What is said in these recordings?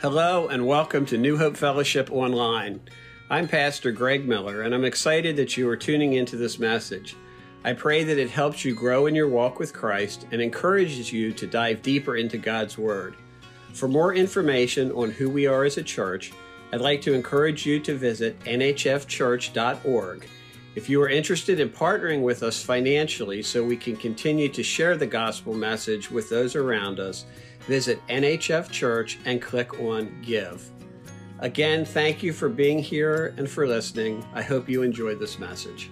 Hello, and welcome to New Hope Fellowship Online. I'm Pastor Greg Miller, and I'm excited that you are tuning into this message. I pray that it helps you grow in your walk with Christ and encourages you to dive deeper into God's Word. For more information on who we are as a church, I'd like to encourage you to visit nhfchurch.org. If you are interested in partnering with us financially so we can continue to share the gospel message with those around us, visit NHF Church and click on Give. Again, thank you for being here and for listening. I hope you enjoyed this message.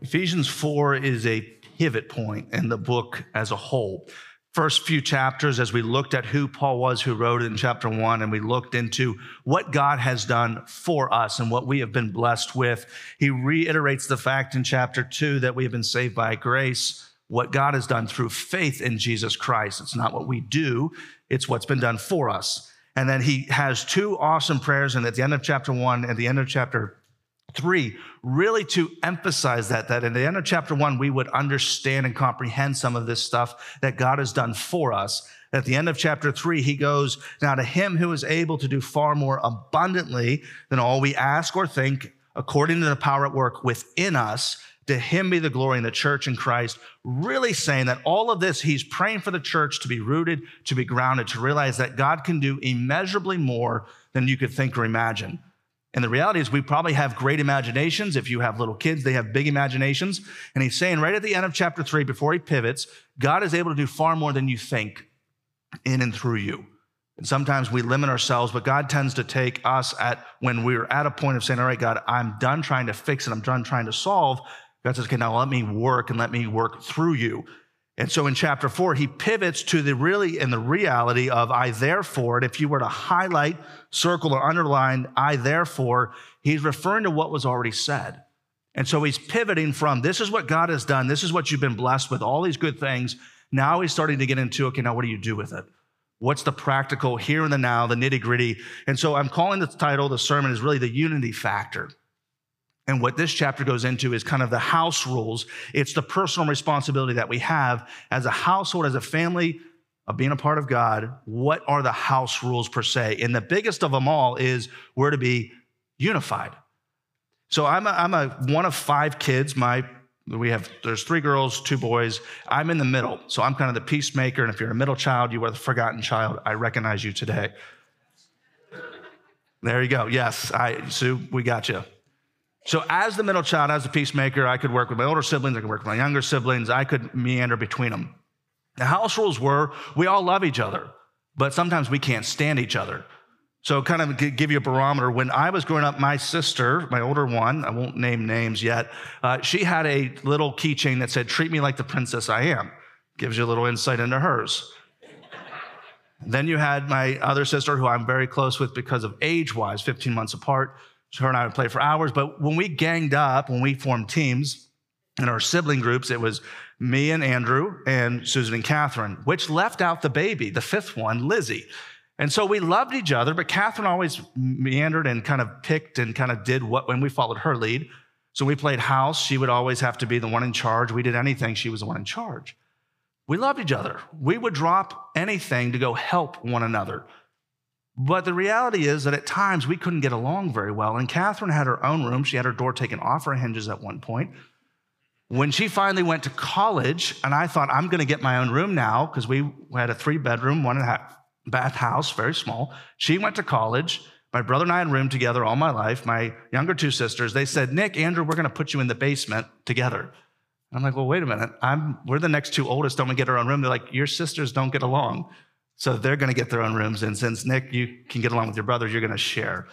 Ephesians 4 is a pivot point in the book as a whole first few chapters as we looked at who Paul was who wrote it in chapter one, and we looked into what God has done for us and what we have been blessed with. He reiterates the fact in chapter two that we have been saved by grace, what God has done through faith in Jesus Christ. It's not what we do, it's what's been done for us. And then he has two awesome prayers, and at the end of chapter one and the end of chapter Three, really to emphasize that, that in the end of chapter one, we would understand and comprehend some of this stuff that God has done for us. At the end of chapter three, he goes, Now to him who is able to do far more abundantly than all we ask or think, according to the power at work within us, to him be the glory in the church in Christ. Really saying that all of this, he's praying for the church to be rooted, to be grounded, to realize that God can do immeasurably more than you could think or imagine. And the reality is, we probably have great imaginations. If you have little kids, they have big imaginations. And he's saying right at the end of chapter three, before he pivots, God is able to do far more than you think in and through you. And sometimes we limit ourselves, but God tends to take us at when we're at a point of saying, All right, God, I'm done trying to fix it, I'm done trying to solve. God says, Okay, now let me work and let me work through you. And so in chapter four, he pivots to the really and the reality of I therefore. And if you were to highlight, circle, or underline I therefore, he's referring to what was already said. And so he's pivoting from this is what God has done, this is what you've been blessed with, all these good things. Now he's starting to get into, okay, now what do you do with it? What's the practical here and the now, the nitty gritty? And so I'm calling the title, the sermon is really the unity factor. And what this chapter goes into is kind of the house rules. It's the personal responsibility that we have as a household, as a family of being a part of God. What are the house rules per se? And the biggest of them all is we're to be unified. So I'm a, I'm a one of five kids. My we have there's three girls, two boys. I'm in the middle, so I'm kind of the peacemaker. And if you're a middle child, you are the forgotten child. I recognize you today. There you go. Yes, I Sue, we got you. So, as the middle child, as a peacemaker, I could work with my older siblings, I could work with my younger siblings, I could meander between them. The house rules were we all love each other, but sometimes we can't stand each other. So, kind of give you a barometer. When I was growing up, my sister, my older one, I won't name names yet, uh, she had a little keychain that said, Treat me like the princess I am. Gives you a little insight into hers. then you had my other sister, who I'm very close with because of age wise, 15 months apart. Her and I would play for hours. But when we ganged up, when we formed teams in our sibling groups, it was me and Andrew and Susan and Catherine, which left out the baby, the fifth one, Lizzie. And so we loved each other, but Catherine always meandered and kind of picked and kind of did what when we followed her lead. So we played house. She would always have to be the one in charge. We did anything, she was the one in charge. We loved each other. We would drop anything to go help one another. But the reality is that at times we couldn't get along very well. And Catherine had her own room. She had her door taken off her hinges at one point. When she finally went to college, and I thought, I'm going to get my own room now, because we had a three bedroom, one and a half bath house, very small. She went to college. My brother and I had room together all my life. My younger two sisters, they said, Nick, Andrew, we're going to put you in the basement together. I'm like, well, wait a minute. I'm, we're the next two oldest. Don't we get our own room? They're like, your sisters don't get along. So they're going to get their own rooms. And since Nick, you can get along with your brothers, you're going to share.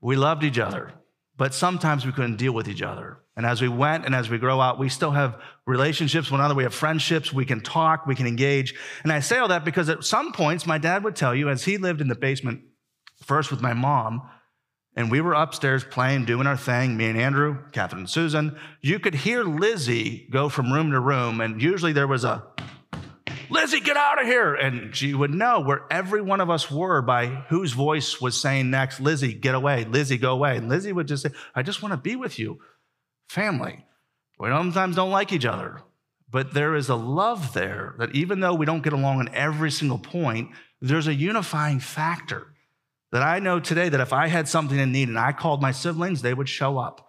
We loved each other, but sometimes we couldn't deal with each other. And as we went and as we grow out, we still have relationships with one another. We have friendships. We can talk. We can engage. And I say all that because at some points, my dad would tell you, as he lived in the basement first with my mom, and we were upstairs playing, doing our thing, me and Andrew, Catherine and Susan, you could hear Lizzie go from room to room. And usually there was a Lizzie, get out of here. And she would know where every one of us were by whose voice was saying next, Lizzie, get away. Lizzie, go away. And Lizzie would just say, I just want to be with you. Family. We sometimes don't like each other, But there is a love there that even though we don't get along on every single point, there's a unifying factor that I know today that if I had something in need and I called my siblings, they would show up.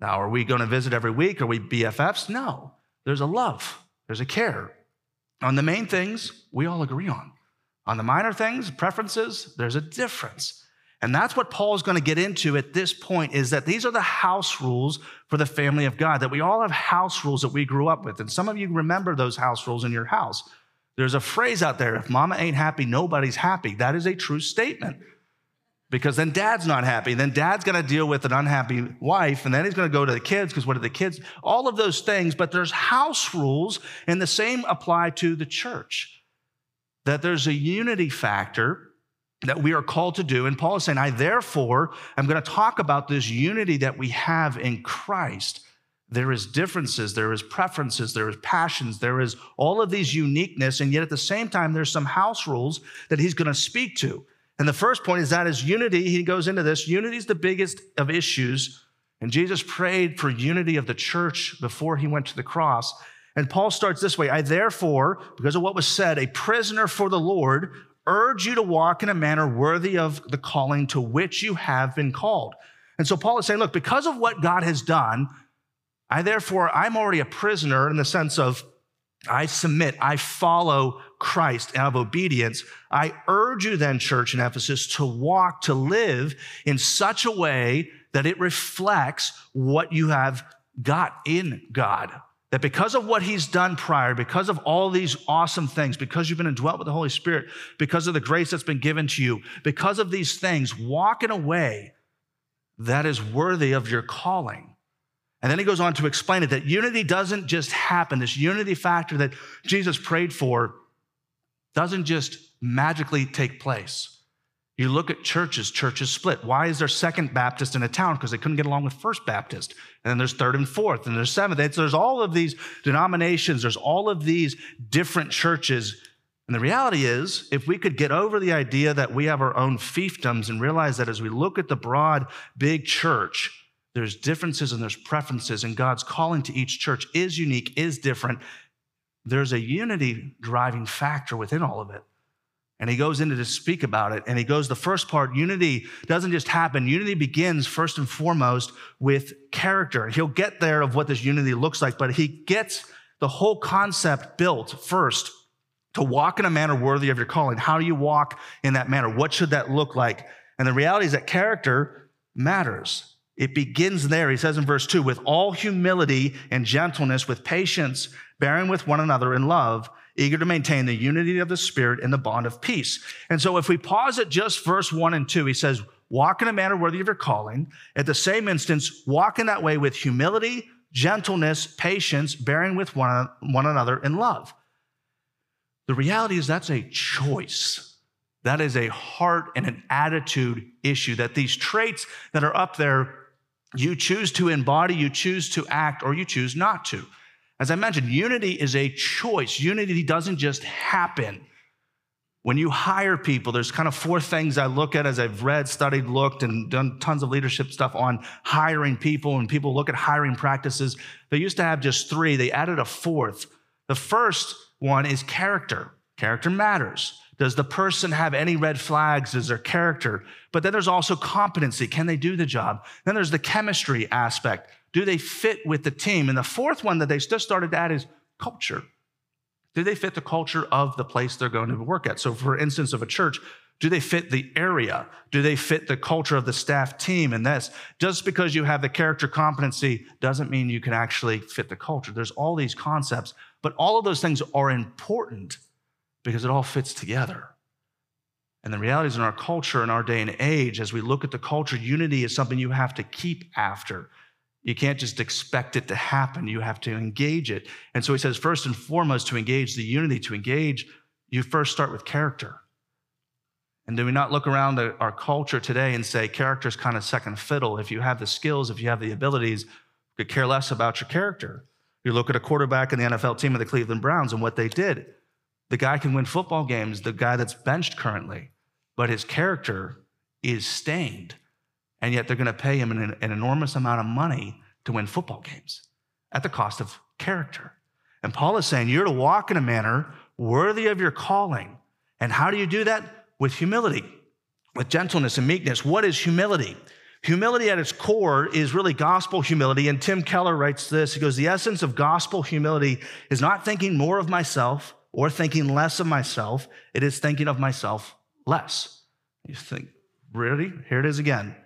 Now, are we going to visit every week? Are we BFFs? No. There's a love, there's a care. On the main things, we all agree on. On the minor things, preferences, there's a difference. And that's what Paul is going to get into at this point is that these are the house rules for the family of God, that we all have house rules that we grew up with. And some of you remember those house rules in your house. There's a phrase out there if mama ain't happy, nobody's happy. That is a true statement. Because then dad's not happy. Then dad's going to deal with an unhappy wife, and then he's going to go to the kids because what are the kids? All of those things, but there's house rules, and the same apply to the church. That there's a unity factor that we are called to do. And Paul is saying, I therefore am going to talk about this unity that we have in Christ there is differences, there is preferences, there is passions, there is all of these uniqueness, and yet at the same time, there's some house rules that he's going to speak to. And the first point is that is unity. He goes into this. Unity is the biggest of issues. And Jesus prayed for unity of the church before he went to the cross. And Paul starts this way I, therefore, because of what was said, a prisoner for the Lord, urge you to walk in a manner worthy of the calling to which you have been called. And so Paul is saying, look, because of what God has done, I therefore, I'm already a prisoner in the sense of I submit, I follow Christ out of obedience. I urge you then, church in Ephesus, to walk, to live in such a way that it reflects what you have got in God. That because of what he's done prior, because of all these awesome things, because you've been indwelt with the Holy Spirit, because of the grace that's been given to you, because of these things, walk in a way that is worthy of your calling. And then he goes on to explain it that unity doesn't just happen. This unity factor that Jesus prayed for doesn't just magically take place. You look at churches, churches split. Why is there Second Baptist in a town? Because they couldn't get along with First Baptist. And then there's Third and Fourth, and there's Seventh. So there's all of these denominations, there's all of these different churches. And the reality is, if we could get over the idea that we have our own fiefdoms and realize that as we look at the broad, big church, there's differences and there's preferences, and God's calling to each church is unique, is different. There's a unity driving factor within all of it. And he goes into to speak about it. And he goes, the first part, unity doesn't just happen. Unity begins first and foremost with character. He'll get there of what this unity looks like, but he gets the whole concept built first to walk in a manner worthy of your calling. How do you walk in that manner? What should that look like? And the reality is that character matters. It begins there. He says in verse 2 with all humility and gentleness, with patience, bearing with one another in love, eager to maintain the unity of the Spirit in the bond of peace. And so if we pause at just verse 1 and 2, he says, Walk in a manner worthy of your calling. At the same instance, walk in that way with humility, gentleness, patience, bearing with one, one another in love. The reality is that's a choice. That is a heart and an attitude issue, that these traits that are up there you choose to embody, you choose to act, or you choose not to. As I mentioned, unity is a choice. Unity doesn't just happen. When you hire people, there's kind of four things I look at as I've read, studied, looked, and done tons of leadership stuff on hiring people. And people look at hiring practices. They used to have just three, they added a fourth. The first one is character. Character matters. Does the person have any red flags? Is their character? But then there's also competency. Can they do the job? Then there's the chemistry aspect. Do they fit with the team? And the fourth one that they just started to add is culture. Do they fit the culture of the place they're going to work at? So, for instance, of a church, do they fit the area? Do they fit the culture of the staff team? And this, just because you have the character competency doesn't mean you can actually fit the culture. There's all these concepts, but all of those things are important because it all fits together. And the reality is, in our culture, in our day and age, as we look at the culture, unity is something you have to keep after. You can't just expect it to happen. You have to engage it. And so he says, first and foremost, to engage the unity, to engage, you first start with character. And do we not look around at our culture today and say character is kind of second fiddle? If you have the skills, if you have the abilities, could care less about your character. You look at a quarterback in the NFL team of the Cleveland Browns and what they did. The guy can win football games, the guy that's benched currently, but his character is stained. And yet they're going to pay him an, an enormous amount of money to win football games at the cost of character. And Paul is saying you're to walk in a manner worthy of your calling. And how do you do that? With humility, with gentleness and meekness. What is humility? Humility at its core is really gospel humility. And Tim Keller writes this He goes, The essence of gospel humility is not thinking more of myself or thinking less of myself, it is thinking of myself less. You think, really? Here it is again.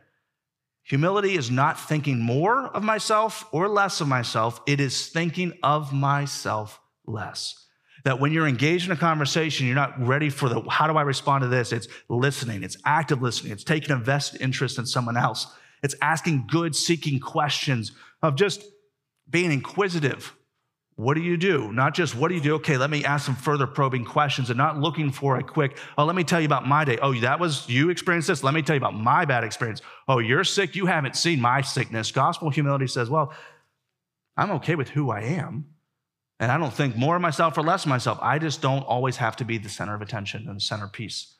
Humility is not thinking more of myself or less of myself, it is thinking of myself less. That when you're engaged in a conversation, you're not ready for the how do I respond to this? It's listening, it's active listening, it's taking a vested interest in someone else, it's asking good, seeking questions of just being inquisitive. What do you do? Not just what do you do? Okay, let me ask some further probing questions and not looking for a quick, oh, let me tell you about my day. Oh, that was you experienced this. Let me tell you about my bad experience. Oh, you're sick. You haven't seen my sickness. Gospel humility says, well, I'm okay with who I am. And I don't think more of myself or less of myself. I just don't always have to be the center of attention and the centerpiece.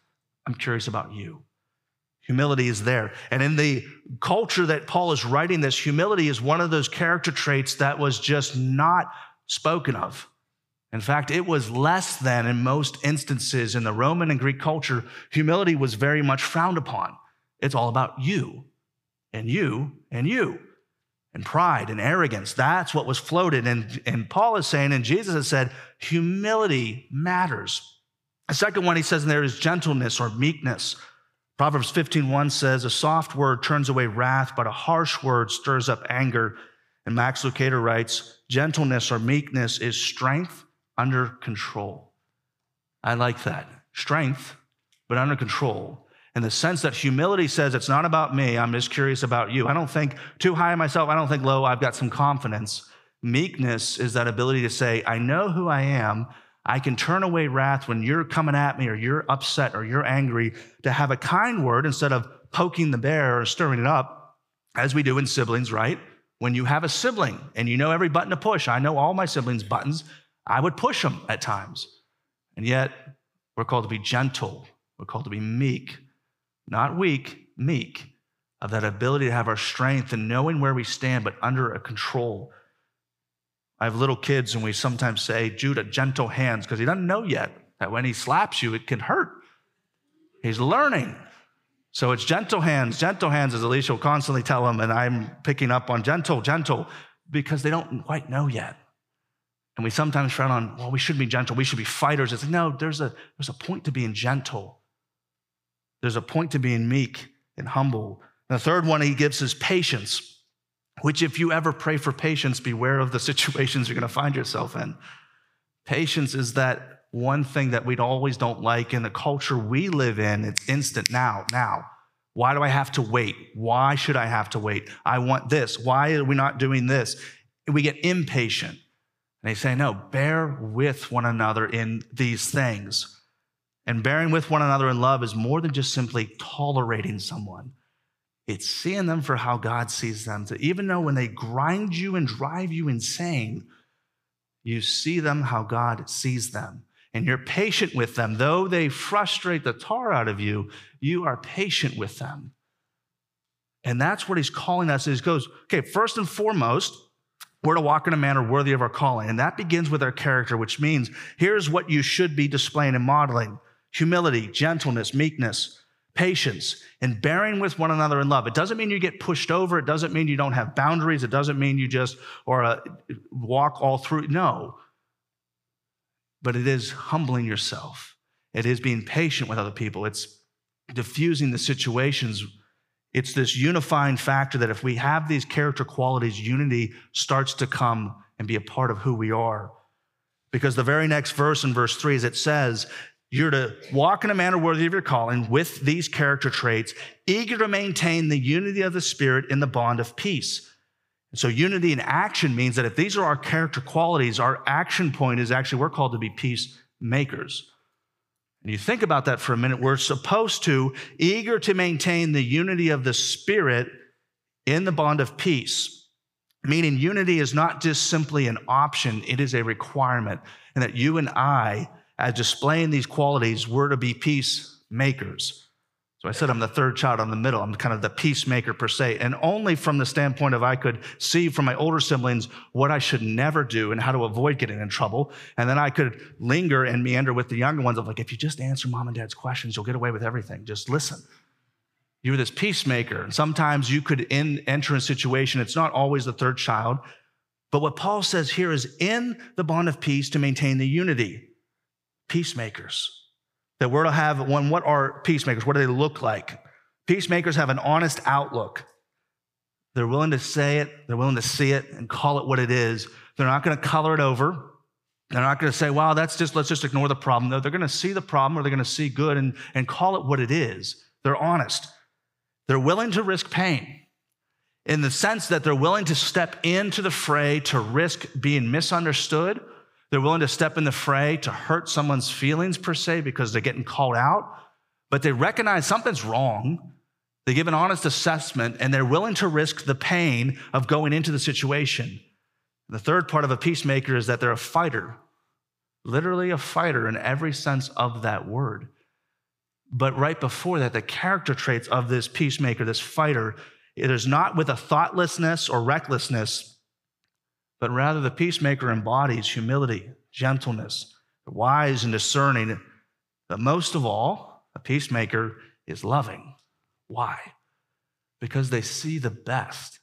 I'm curious about you. Humility is there. And in the culture that Paul is writing this, humility is one of those character traits that was just not spoken of. In fact, it was less than in most instances in the Roman and Greek culture. Humility was very much frowned upon. It's all about you and you and you and pride and arrogance. That's what was floated. And, and Paul is saying, and Jesus has said, humility matters. The second one he says in there is gentleness or meekness. Proverbs 15:1 says, A soft word turns away wrath, but a harsh word stirs up anger. And Max Lucado writes, Gentleness or meekness is strength under control. I like that. Strength, but under control in the sense that humility says it's not about me, I'm just curious about you. I don't think too high of myself, I don't think low, I've got some confidence. Meekness is that ability to say, I know who I am. I can turn away wrath when you're coming at me or you're upset or you're angry, to have a kind word instead of poking the bear or stirring it up, as we do in siblings, right? When you have a sibling and you know every button to push, I know all my siblings' buttons, I would push them at times. And yet, we're called to be gentle, we're called to be meek, not weak, meek, of that ability to have our strength and knowing where we stand, but under a control. I have little kids, and we sometimes say, Judah, gentle hands, because he doesn't know yet that when he slaps you, it can hurt. He's learning. So it's gentle hands, gentle hands, as Alicia will constantly tell him, and I'm picking up on gentle, gentle, because they don't quite know yet. And we sometimes frown on, well, we should be gentle, we should be fighters. It's like, no, there's a, there's a point to being gentle. There's a point to being meek and humble. And the third one he gives is patience, which, if you ever pray for patience, beware of the situations you're going to find yourself in. Patience is that one thing that we'd always don't like in the culture we live in. It's instant now, now. Why do I have to wait? Why should I have to wait? I want this. Why are we not doing this? We get impatient. And they say, no, bear with one another in these things. And bearing with one another in love is more than just simply tolerating someone. It's seeing them for how God sees them. To even though when they grind you and drive you insane, you see them how God sees them. And you're patient with them. Though they frustrate the tar out of you, you are patient with them. And that's what he's calling us. He goes, okay, first and foremost, we're to walk in a manner worthy of our calling. And that begins with our character, which means here's what you should be displaying and modeling humility, gentleness, meekness, patience, and bearing with one another in love. It doesn't mean you get pushed over. It doesn't mean you don't have boundaries. It doesn't mean you just or uh, walk all through. No. But it is humbling yourself. It is being patient with other people. It's diffusing the situations. It's this unifying factor that if we have these character qualities, unity starts to come and be a part of who we are. Because the very next verse in verse three is it says, you're to walk in a manner worthy of your calling with these character traits, eager to maintain the unity of the Spirit in the bond of peace. So, unity in action means that if these are our character qualities, our action point is actually we're called to be peacemakers. And you think about that for a minute, we're supposed to, eager to maintain the unity of the Spirit in the bond of peace. Meaning, unity is not just simply an option, it is a requirement. And that you and I, as displaying these qualities, we're to be peacemakers. So I said I'm the third child on the middle. I'm kind of the peacemaker per se. And only from the standpoint of I could see from my older siblings what I should never do and how to avoid getting in trouble. And then I could linger and meander with the younger ones of like, if you just answer mom and dad's questions, you'll get away with everything. Just listen. You're this peacemaker. And sometimes you could in, enter a situation, it's not always the third child. But what Paul says here is in the bond of peace to maintain the unity. Peacemakers. That we're to have one, what are peacemakers? What do they look like? Peacemakers have an honest outlook. They're willing to say it, they're willing to see it and call it what it is. They're not going to color it over. They're not going to say, wow, that's just, let's just ignore the problem. No, they're going to see the problem or they're going to see good and, and call it what it is. They're honest. They're willing to risk pain in the sense that they're willing to step into the fray to risk being misunderstood they're willing to step in the fray to hurt someone's feelings, per se, because they're getting called out, but they recognize something's wrong. They give an honest assessment and they're willing to risk the pain of going into the situation. The third part of a peacemaker is that they're a fighter, literally a fighter in every sense of that word. But right before that, the character traits of this peacemaker, this fighter, it is not with a thoughtlessness or recklessness but rather the peacemaker embodies humility, gentleness, wise and discerning. But most of all, a peacemaker is loving. Why? Because they see the best.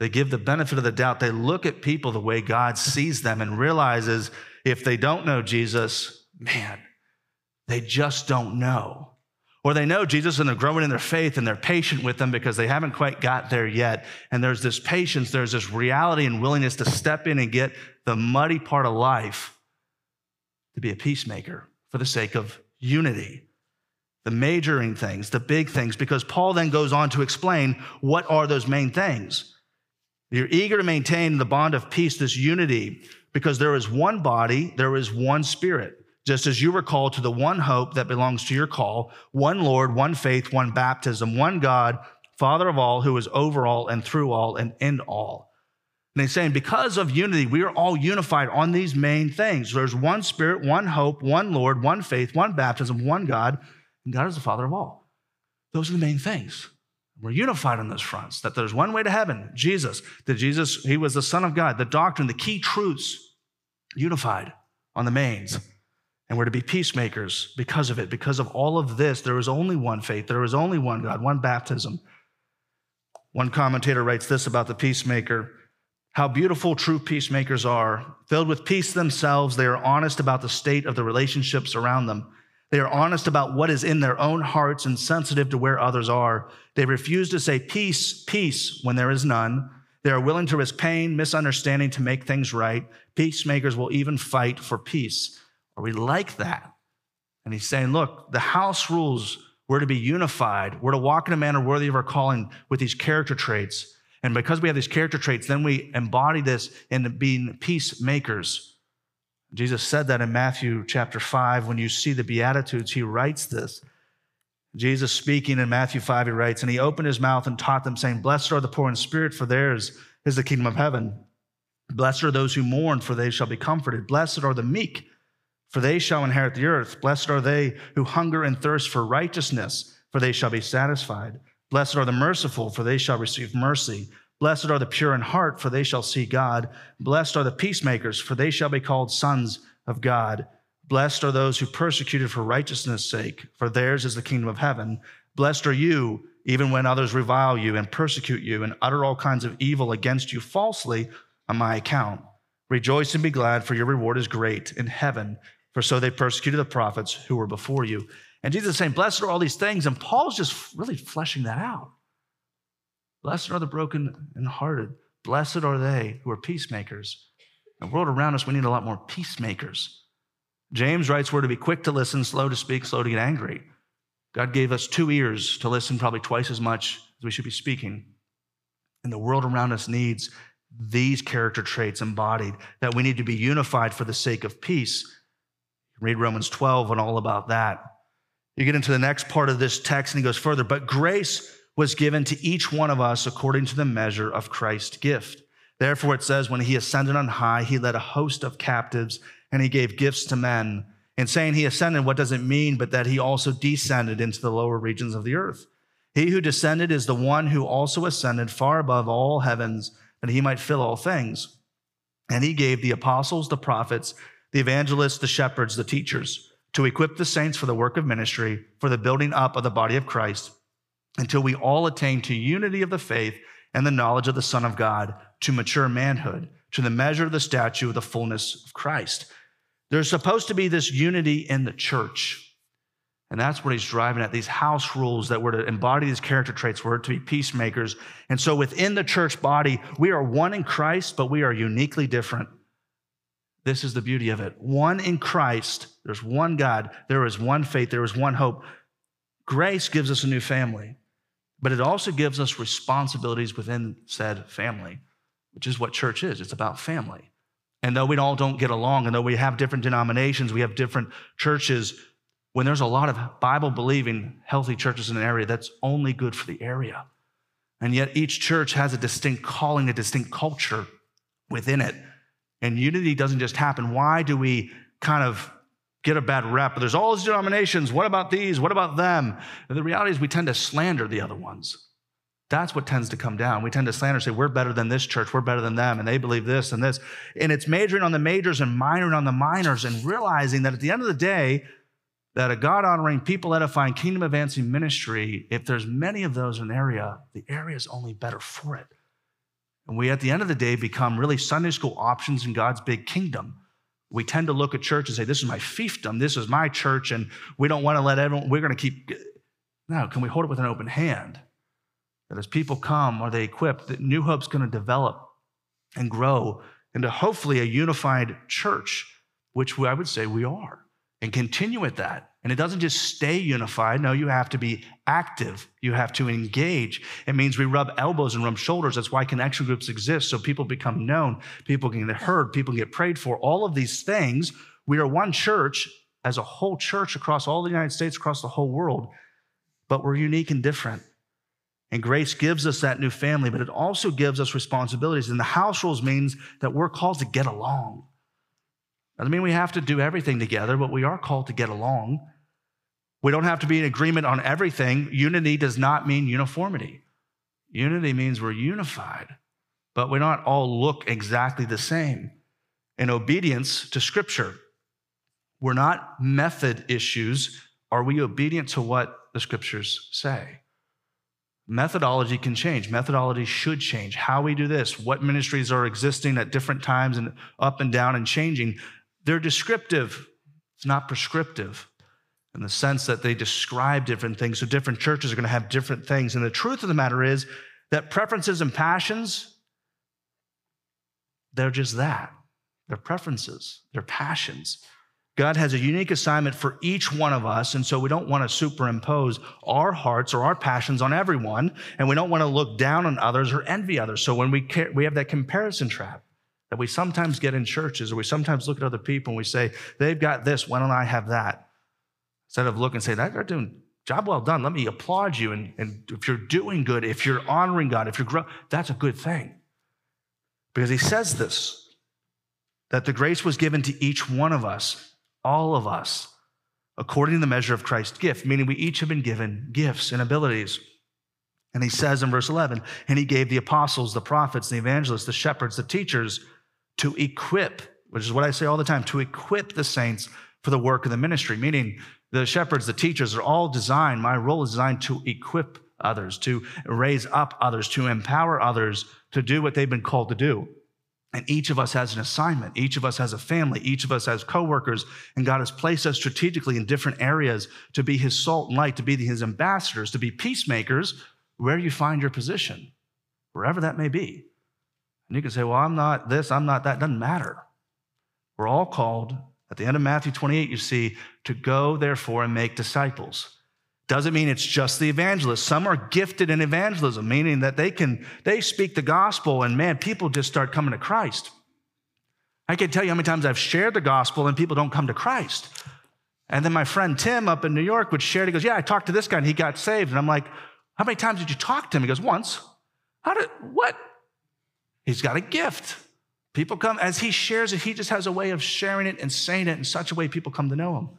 They give the benefit of the doubt. They look at people the way God sees them and realizes if they don't know Jesus, man, they just don't know. Or they know Jesus and they're growing in their faith and they're patient with them because they haven't quite got there yet. And there's this patience, there's this reality and willingness to step in and get the muddy part of life to be a peacemaker for the sake of unity. The majoring things, the big things, because Paul then goes on to explain what are those main things. You're eager to maintain the bond of peace, this unity, because there is one body, there is one spirit just as you were called to the one hope that belongs to your call, one Lord, one faith, one baptism, one God, Father of all, who is over all and through all and in all. And he's saying, because of unity, we are all unified on these main things. There's one Spirit, one hope, one Lord, one faith, one baptism, one God, and God is the Father of all. Those are the main things. We're unified on those fronts, that there's one way to heaven, Jesus, that Jesus, he was the Son of God, the doctrine, the key truths, unified on the mains. And we're to be peacemakers because of it. Because of all of this, there is only one faith, there is only one God, one baptism. One commentator writes this about the peacemaker how beautiful true peacemakers are. Filled with peace themselves, they are honest about the state of the relationships around them. They are honest about what is in their own hearts and sensitive to where others are. They refuse to say peace, peace when there is none. They are willing to risk pain, misunderstanding to make things right. Peacemakers will even fight for peace. Are we like that? And he's saying, look, the house rules, we're to be unified. We're to walk in a manner worthy of our calling with these character traits. And because we have these character traits, then we embody this in being peacemakers. Jesus said that in Matthew chapter 5. When you see the Beatitudes, he writes this. Jesus speaking in Matthew 5, he writes, And he opened his mouth and taught them, saying, Blessed are the poor in spirit, for theirs is the kingdom of heaven. Blessed are those who mourn, for they shall be comforted. Blessed are the meek for they shall inherit the earth. Blessed are they who hunger and thirst for righteousness, for they shall be satisfied. Blessed are the merciful, for they shall receive mercy. Blessed are the pure in heart, for they shall see God. Blessed are the peacemakers, for they shall be called sons of God. Blessed are those who persecuted for righteousness' sake, for theirs is the kingdom of heaven. Blessed are you, even when others revile you and persecute you and utter all kinds of evil against you falsely on my account. Rejoice and be glad, for your reward is great in heaven for so they persecuted the prophets who were before you. And Jesus is saying, Blessed are all these things. And Paul's just really fleshing that out. Blessed are the broken and hearted. Blessed are they who are peacemakers. The world around us, we need a lot more peacemakers. James writes, We're to be quick to listen, slow to speak, slow to get angry. God gave us two ears to listen, probably twice as much as we should be speaking. And the world around us needs these character traits embodied, that we need to be unified for the sake of peace Read Romans 12 and all about that. You get into the next part of this text and he goes further, but grace was given to each one of us according to the measure of Christ's gift. Therefore, it says, when he ascended on high, he led a host of captives and he gave gifts to men. And saying he ascended, what does it mean but that he also descended into the lower regions of the earth? He who descended is the one who also ascended far above all heavens that he might fill all things. And he gave the apostles, the prophets, the evangelists, the shepherds, the teachers to equip the saints for the work of ministry, for the building up of the body of Christ, until we all attain to unity of the faith and the knowledge of the Son of God, to mature manhood, to the measure of the stature of the fullness of Christ. There's supposed to be this unity in the church. And that's what he's driving at these house rules that were to embody these character traits, were to be peacemakers. And so within the church body, we are one in Christ, but we are uniquely different. This is the beauty of it. One in Christ, there's one God, there is one faith, there is one hope. Grace gives us a new family, but it also gives us responsibilities within said family, which is what church is. It's about family. And though we all don't get along, and though we have different denominations, we have different churches, when there's a lot of Bible believing, healthy churches in an area, that's only good for the area. And yet each church has a distinct calling, a distinct culture within it. And unity doesn't just happen. Why do we kind of get a bad rep? There's all these denominations. What about these? What about them? And the reality is we tend to slander the other ones. That's what tends to come down. We tend to slander, say, we're better than this church, we're better than them, and they believe this and this. And it's majoring on the majors and minoring on the minors and realizing that at the end of the day, that a God honoring, people edifying, kingdom advancing ministry, if there's many of those in an area, the area is only better for it. And we, at the end of the day, become really Sunday school options in God's big kingdom. We tend to look at church and say, This is my fiefdom, this is my church, and we don't want to let everyone, we're going to keep. No, can we hold it with an open hand? That as people come, are they equipped? That New Hope's going to develop and grow into hopefully a unified church, which I would say we are and continue at that. And it doesn't just stay unified. No, you have to be active. You have to engage. It means we rub elbows and rub shoulders. That's why connection groups exist. So people become known, people can get heard, people get prayed for. All of these things. We are one church as a whole church across all the United States, across the whole world, but we're unique and different. And grace gives us that new family, but it also gives us responsibilities. And the house rules means that we're called to get along. Doesn't mean we have to do everything together, but we are called to get along. We don't have to be in agreement on everything. Unity does not mean uniformity. Unity means we're unified, but we don't all look exactly the same. In obedience to Scripture, we're not method issues. Are we obedient to what the Scriptures say? Methodology can change. Methodology should change. How we do this, what ministries are existing at different times and up and down and changing. They're descriptive, it's not prescriptive in the sense that they describe different things. So different churches are going to have different things. And the truth of the matter is that preferences and passions, they're just that. They're preferences, they're passions. God has a unique assignment for each one of us. And so we don't want to superimpose our hearts or our passions on everyone. And we don't want to look down on others or envy others. So when we, care, we have that comparison trap, that we sometimes get in churches or we sometimes look at other people and we say, they've got this, why don't I have that? Instead of looking and say, that they're doing job well done. Let me applaud you. And, and if you're doing good, if you're honoring God, if you're growing, that's a good thing. Because he says this, that the grace was given to each one of us, all of us, according to the measure of Christ's gift, meaning we each have been given gifts and abilities. And he says in verse 11, and he gave the apostles, the prophets, the evangelists, the shepherds, the teachers, to equip, which is what I say all the time, to equip the saints for the work of the ministry, meaning the shepherds, the teachers are all designed, my role is designed to equip others, to raise up others, to empower others to do what they've been called to do. And each of us has an assignment. Each of us has a family. Each of us has coworkers. And God has placed us strategically in different areas to be his salt and light, to be his ambassadors, to be peacemakers where you find your position, wherever that may be. And you can say, well, I'm not this, I'm not that. Doesn't matter. We're all called, at the end of Matthew 28, you see, to go, therefore, and make disciples. Doesn't mean it's just the evangelists. Some are gifted in evangelism, meaning that they can, they speak the gospel and man, people just start coming to Christ. I can't tell you how many times I've shared the gospel and people don't come to Christ. And then my friend Tim up in New York would share. He goes, Yeah, I talked to this guy and he got saved. And I'm like, How many times did you talk to him? He goes, Once. How did, what? He's got a gift. People come, as he shares it, he just has a way of sharing it and saying it in such a way people come to know him.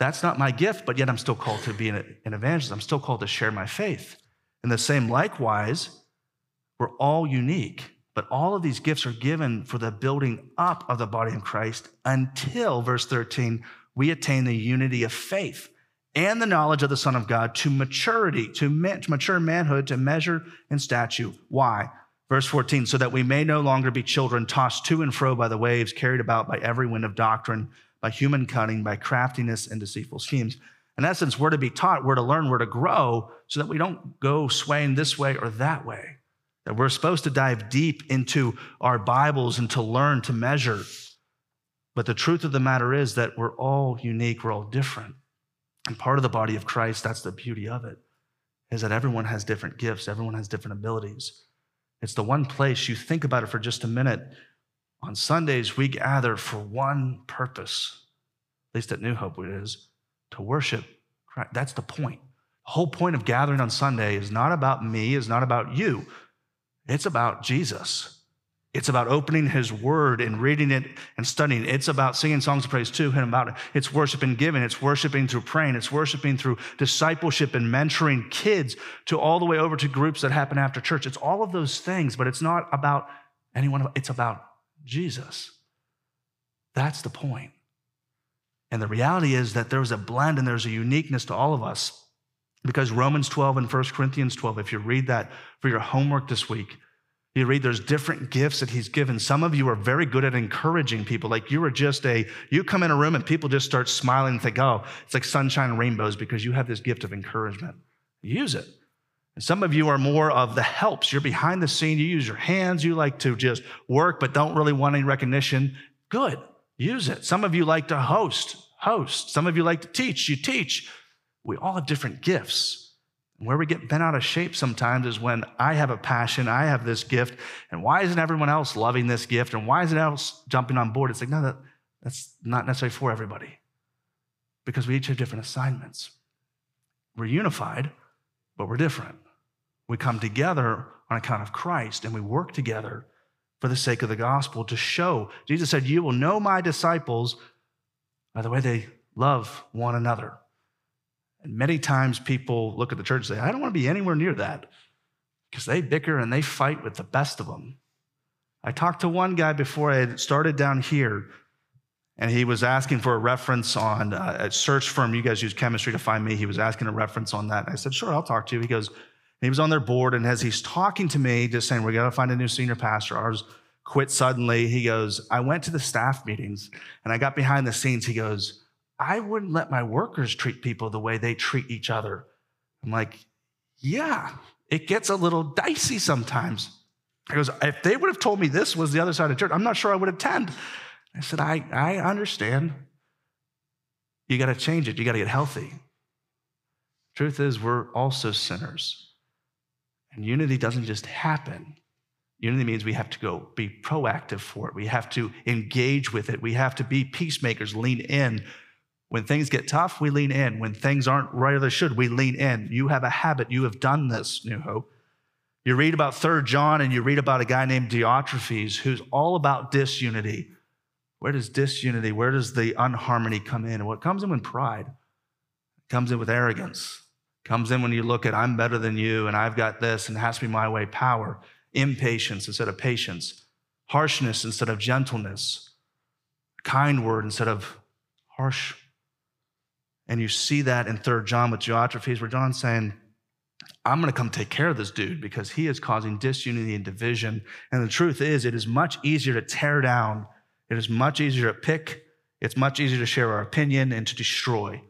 That's not my gift, but yet I'm still called to be an, evangelist. I'm still called to share my faith. And the same, likewise, we're all unique, but all of these gifts are given for the building up of the body of Christ until, verse 13, we attain the unity of faith and the knowledge of the Son of God to maturity, to mature manhood, to measure in stature. Why? Verse 14, so that we may no longer be children tossed to and fro by the waves, carried about by every wind of doctrine, by human cunning, by craftiness and deceitful schemes. In essence, we're to be taught, we're to learn, we're to grow so that we don't go swaying this way or that way. That we're supposed to dive deep into our Bibles and to learn to measure but the truth of the matter is that we're all unique, we're all different. And part of the body of Christ, that's the beauty of it, is that everyone has different gifts, everyone has different abilities. It's the one place you think about it for just a minute. On Sundays, we gather for one purpose, at least at New Hope it is, to worship Christ. That's the point. The whole point of gathering on Sunday is not about me, is not about you. It's about Jesus. It's about opening his word and reading it and studying. It's about singing songs of praise to him about it. It's worship and giving. It's worshiping through praying. It's worshiping through discipleship and mentoring kids to all the way over to groups that happen after church. It's all of those things, but it's not about anyone. It's about Jesus. That's the point. And the reality is that there's a blend and there's a uniqueness to all of us because Romans 12 and 1 Corinthians 12, if you read that for your homework this week, you read there's different gifts that he's given. Some of you are very good at encouraging people. Like you are just a, you come in a room and people just start smiling and think, oh, it's like sunshine and rainbows because you have this gift of encouragement. Use it. And some of you are more of the helps. You're behind the scene. You use your hands. You like to just work, but don't really want any recognition. Good. Use it. Some of you like to host. Host. Some of you like to teach. You teach. We all have different gifts. Where we get bent out of shape sometimes is when I have a passion, I have this gift, and why isn't everyone else loving this gift? And why isn't else jumping on board? It's like, no, that, that's not necessarily for everybody because we each have different assignments. We're unified, but we're different. We come together on account of Christ and we work together for the sake of the gospel to show. Jesus said, You will know my disciples by the way they love one another. And many times people look at the church and say, I don't want to be anywhere near that because they bicker and they fight with the best of them. I talked to one guy before I started down here, and he was asking for a reference on uh, a search firm. You guys use chemistry to find me. He was asking a reference on that. I said, Sure, I'll talk to you. He goes, he was on their board, and as he's talking to me, just saying, We got to find a new senior pastor. Ours quit suddenly. He goes, I went to the staff meetings and I got behind the scenes. He goes, I wouldn't let my workers treat people the way they treat each other. I'm like, yeah, it gets a little dicey sometimes. He goes, if they would have told me this was the other side of church, I'm not sure I would attend. I said, I, I understand. You got to change it. You got to get healthy. Truth is, we're also sinners. And unity doesn't just happen. Unity means we have to go be proactive for it. We have to engage with it. We have to be peacemakers, lean in, when things get tough, we lean in. When things aren't right or they should, we lean in. You have a habit. You have done this, New Hope. You read about Third John and you read about a guy named Diotrephes who's all about disunity. Where does disunity, where does the unharmony come in? What comes in with pride? It comes in with arrogance. It comes in when you look at I'm better than you and I've got this and it has to be my way. Power, impatience instead of patience, harshness instead of gentleness, kind word instead of harsh and you see that in Third John with Diotrephes, where John's saying, I'm going to come take care of this dude because he is causing disunity and division. And the truth is, it is much easier to tear down. It is much easier to pick. It's much easier to share our opinion and to destroy.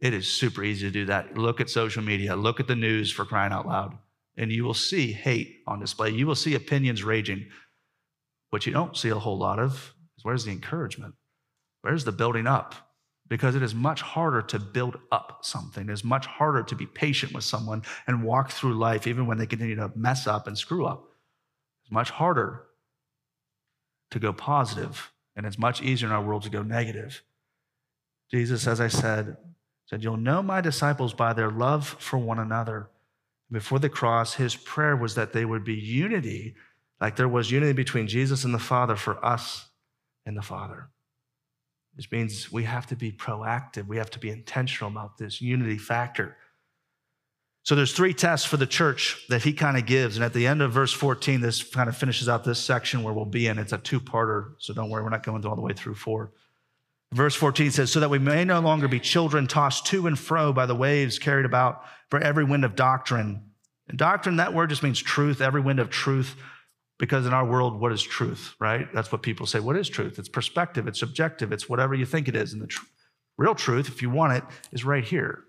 It is super easy to do that. Look at social media, look at the news for crying out loud, and you will see hate on display. You will see opinions raging. What you don't see a whole lot of is where's the encouragement? Where's the building up? Because it is much harder to build up something. It is much harder to be patient with someone and walk through life even when they continue to mess up and screw up. It's much harder to go positive, and it's much easier in our world to go negative. Jesus, as I said, said, You'll know my disciples by their love for one another. Before the cross, his prayer was that they would be unity like there was unity between Jesus and the Father for us and the Father. Which means we have to be proactive. We have to be intentional about this unity factor. So there's three tests for the church that he kind of gives. And at the end of verse 14, this kind of finishes out this section where we'll be in. It's a two-parter, so don't worry, we're not going all the way through four. Verse 14 says, So that we may no longer be children tossed to and fro by the waves carried about for every wind of doctrine. And doctrine, that word just means truth, every wind of truth. Because in our world, what is truth, right? That's what people say. What is truth? It's perspective, it's subjective, it's whatever you think it is. And the tr- real truth, if you want it, is right here.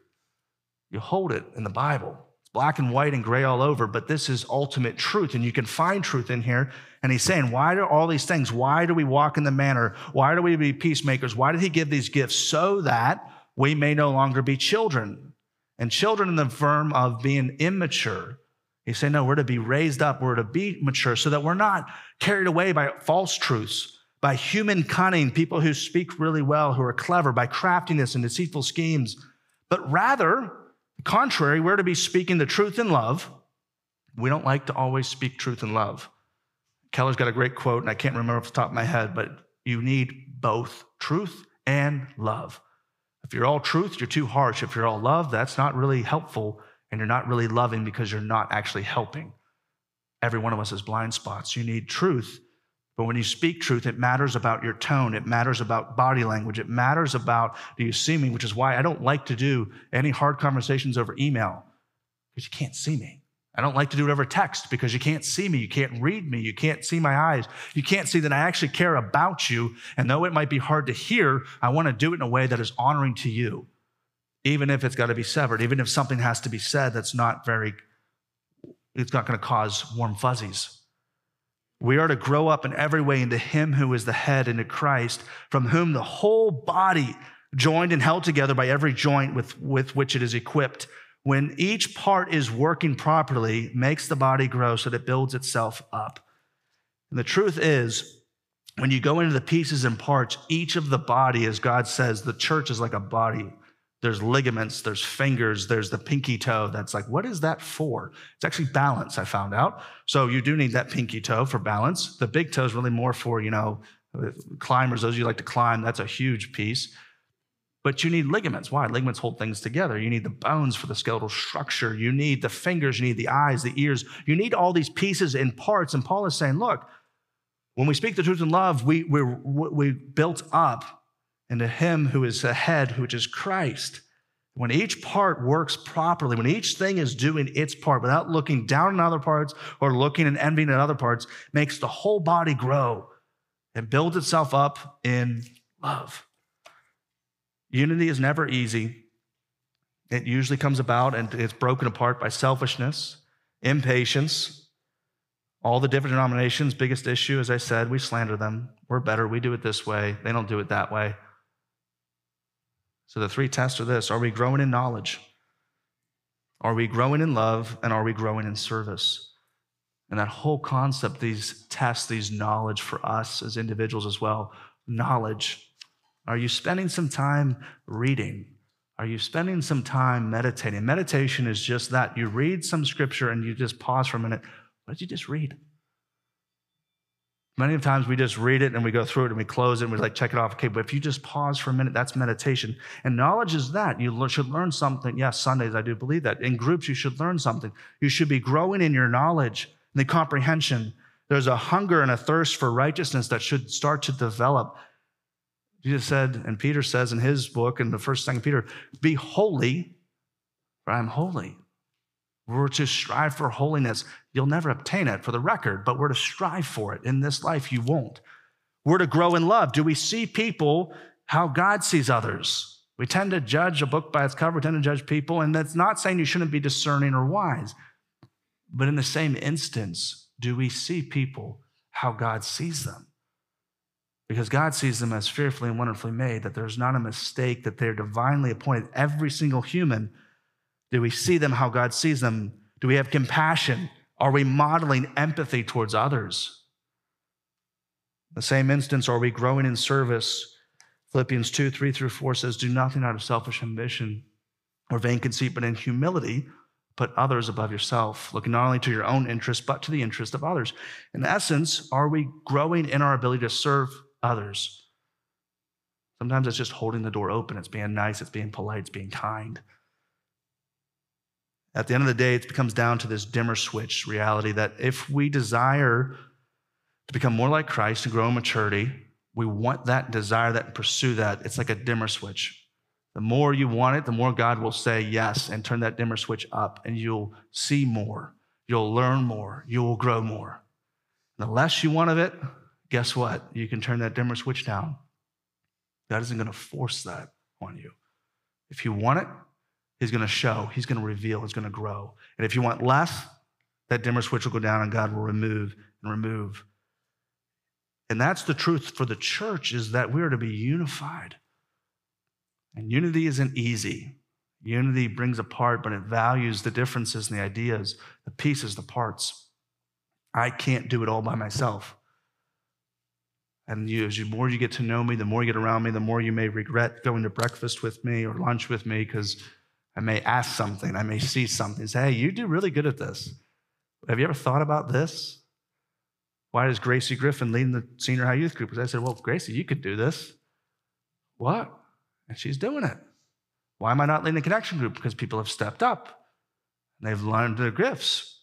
You hold it in the Bible. It's black and white and gray all over, but this is ultimate truth. And you can find truth in here. And he's saying, why do all these things? Why do we walk in the manner? Why do we be peacemakers? Why did he give these gifts? So that we may no longer be children. And children in the firm of being immature he said, No, we're to be raised up, we're to be mature so that we're not carried away by false truths, by human cunning, people who speak really well, who are clever, by craftiness and deceitful schemes, but rather, contrary, we're to be speaking the truth in love. We don't like to always speak truth in love. Keller's got a great quote, and I can't remember off the top of my head, but you need both truth and love. If you're all truth, you're too harsh. If you're all love, that's not really helpful and you're not really loving because you're not actually helping. Every one of us has blind spots. You need truth. But when you speak truth, it matters about your tone. It matters about body language. It matters about do you see me, which is why I don't like to do any hard conversations over email because you can't see me. I don't like to do it over text because you can't see me. You can't read me. You can't see my eyes. You can't see that I actually care about you. And though it might be hard to hear, I want to do it in a way that is honoring to you even if it's got to be severed, even if something has to be said that's not very, it's not going to cause warm fuzzies. We are to grow up in every way into Him who is the head, into Christ, from whom the whole body, joined and held together by every joint with, with which it is equipped, when each part is working properly, makes the body grow so that it builds itself up. And the truth is, when you go into the pieces and parts, each of the body, as God says, the church is like a body there's ligaments, there's fingers, there's the pinky toe. That's like, what is that for? It's actually balance, I found out. So you do need that pinky toe for balance. The big toe is really more for, you know, climbers, those of you like to climb, that's a huge piece. But you need ligaments. Why? Ligaments hold things together. You need the bones for the skeletal structure. You need the fingers. You need the eyes, the ears. You need all these pieces and parts. And Paul is saying, look, when we speak the truth in love, we, we, we built up and to him who is the head, which is Christ. When each part works properly, when each thing is doing its part without looking down on other parts or looking and envying at other parts, makes the whole body grow and builds itself up in love. Unity is never easy. It usually comes about and it's broken apart by selfishness, impatience, all the different denominations. Biggest issue, as I said, we slander them. We're better. We do it this way. They don't do it that way. So the three tests are this Are we growing in knowledge? Are we growing in love? And are we growing in service? And that whole concept, these tests, these knowledge for us as individuals as well, knowledge. Are you spending some time reading? Are you spending some time meditating? Meditation is just that. You read some scripture and you just pause for a minute. What did you just read? Many times we just read it and we go through it and we close it and we like check it off. Okay, but if you just pause for a minute, that's meditation. And knowledge is that. You should learn something. Yes, Sundays, I do believe that. In groups, you should learn something. You should be growing in your knowledge and the comprehension. There's a hunger and a thirst for righteousness that should start to develop. Jesus said, and Peter says in his book, in the first, second Peter, be holy, for I am holy. We're to strive for holiness. You'll never obtain it for the record, but we're to strive for it. In this life, you won't. We're to grow in love. Do we see people how God sees others? We tend to judge a book by its cover, we tend to judge people, and that's not saying you shouldn't be discerning or wise. But in the same instance, do we see people how God sees them? Because God sees them as fearfully and wonderfully made, that there's not a mistake, that they're divinely appointed. Every single human do we see them how God sees them? Do we have compassion? Are we modeling empathy towards others? In the same instance, are we growing in service? Philippians 2 3 through 4 says, Do nothing out of selfish ambition or vain conceit, but in humility, put others above yourself, looking not only to your own interest, but to the interest of others. In essence, are we growing in our ability to serve others? Sometimes it's just holding the door open, it's being nice, it's being polite, it's being kind. At the end of the day, it becomes down to this dimmer switch reality that if we desire to become more like Christ and grow in maturity, we want that desire, that pursue that. It's like a dimmer switch. The more you want it, the more God will say yes and turn that dimmer switch up, and you'll see more. You'll learn more. You will grow more. the less you want of it, guess what? You can turn that dimmer switch down. God isn't going to force that on you. If you want it, He's going to show, He's going to reveal, He's going to grow. And if you want less, that dimmer switch will go down and God will remove and remove. And that's the truth for the church is that we are to be unified. And unity isn't easy. Unity brings apart, but it values the differences and the ideas, the pieces, the parts. I can't do it all by myself. And you, as you more you get to know me, the more you get around me, the more you may regret going to breakfast with me or lunch with me because I may ask something, I may see something, say, hey, you do really good at this. Have you ever thought about this? Why is Gracie Griffin leading the senior high youth group? Because I said, well, Gracie, you could do this. What? and she's doing it. Why am I not leading a connection group? Because people have stepped up and they've learned their gifts.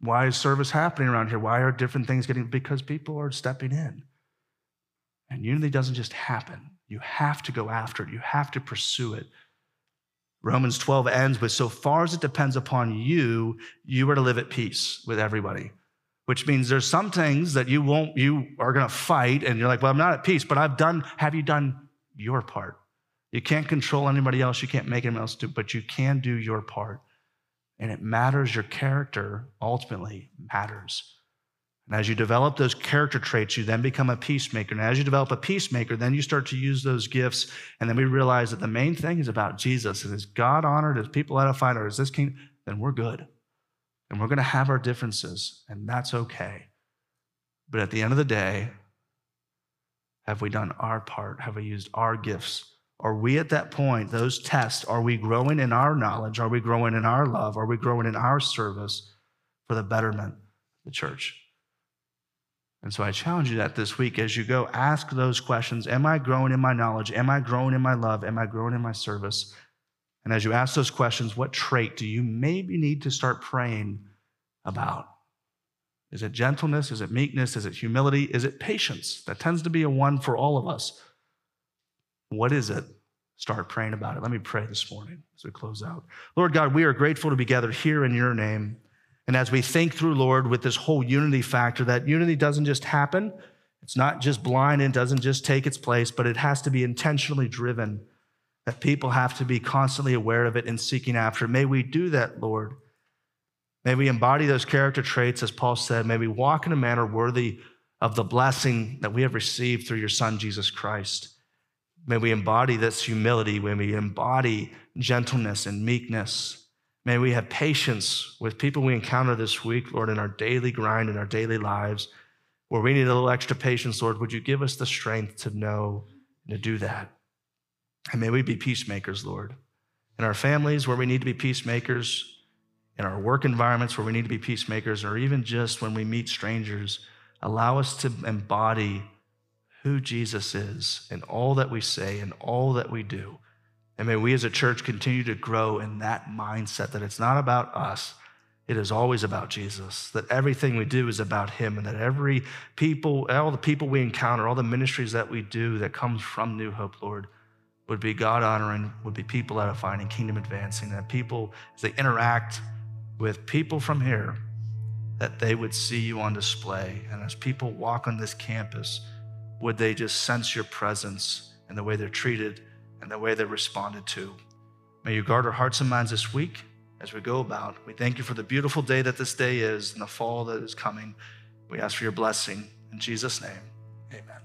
Why is service happening around here? Why are different things getting? Because people are stepping in. And unity doesn't just happen. You have to go after it, you have to pursue it. Romans 12 ends with so far as it depends upon you, you are to live at peace with everybody. Which means there's some things that you won't, you are gonna fight, and you're like, well, I'm not at peace, but I've done, have you done your part. You can't control anybody else, you can't make anyone else do, but you can do your part. And it matters, your character ultimately matters. And as you develop those character traits, you then become a peacemaker. And as you develop a peacemaker, then you start to use those gifts. And then we realize that the main thing is about Jesus. And is God honored? Is people edified? Or is this king? Then we're good. And we're going to have our differences, and that's okay. But at the end of the day, have we done our part? Have we used our gifts? Are we at that point, those tests, are we growing in our knowledge? Are we growing in our love? Are we growing in our service for the betterment of the church? And so I challenge you that this week as you go, ask those questions Am I growing in my knowledge? Am I growing in my love? Am I growing in my service? And as you ask those questions, what trait do you maybe need to start praying about? Is it gentleness? Is it meekness? Is it humility? Is it patience? That tends to be a one for all of us. What is it? Start praying about it. Let me pray this morning as we close out. Lord God, we are grateful to be gathered here in your name. And as we think through, Lord, with this whole unity factor, that unity doesn't just happen, it's not just blind and doesn't just take its place, but it has to be intentionally driven. That people have to be constantly aware of it and seeking after. May we do that, Lord May we embody those character traits, as Paul said. May we walk in a manner worthy of the blessing that we have received through your Son, Jesus Christ. May we embody this humility. May we embody gentleness and meekness. May we have patience with people we encounter this week, Lord, in our daily grind, in our daily lives, where we need a little extra patience, Lord. Would you give us the strength to know and to do that? And may we be peacemakers, Lord. In our families, where we need to be peacemakers, in our work environments where we need to be peacemakers, or even just when we meet strangers, allow us to embody who Jesus is in all that we say and all that we do. And may we as a church continue to grow in that mindset that it's not about us, it is always about Jesus, that everything we do is about Him, and that every people, all the people we encounter, all the ministries that we do that comes from New Hope, Lord, would be God honoring, would be people edifying and kingdom advancing, that people, as they interact, with people from here that they would see you on display. And as people walk on this campus, would they just sense your presence and the way they're treated and the way they're responded to? May you guard our hearts and minds this week as we go about. We thank you for the beautiful day that this day is and the fall that is coming. We ask for your blessing. In Jesus' name, amen.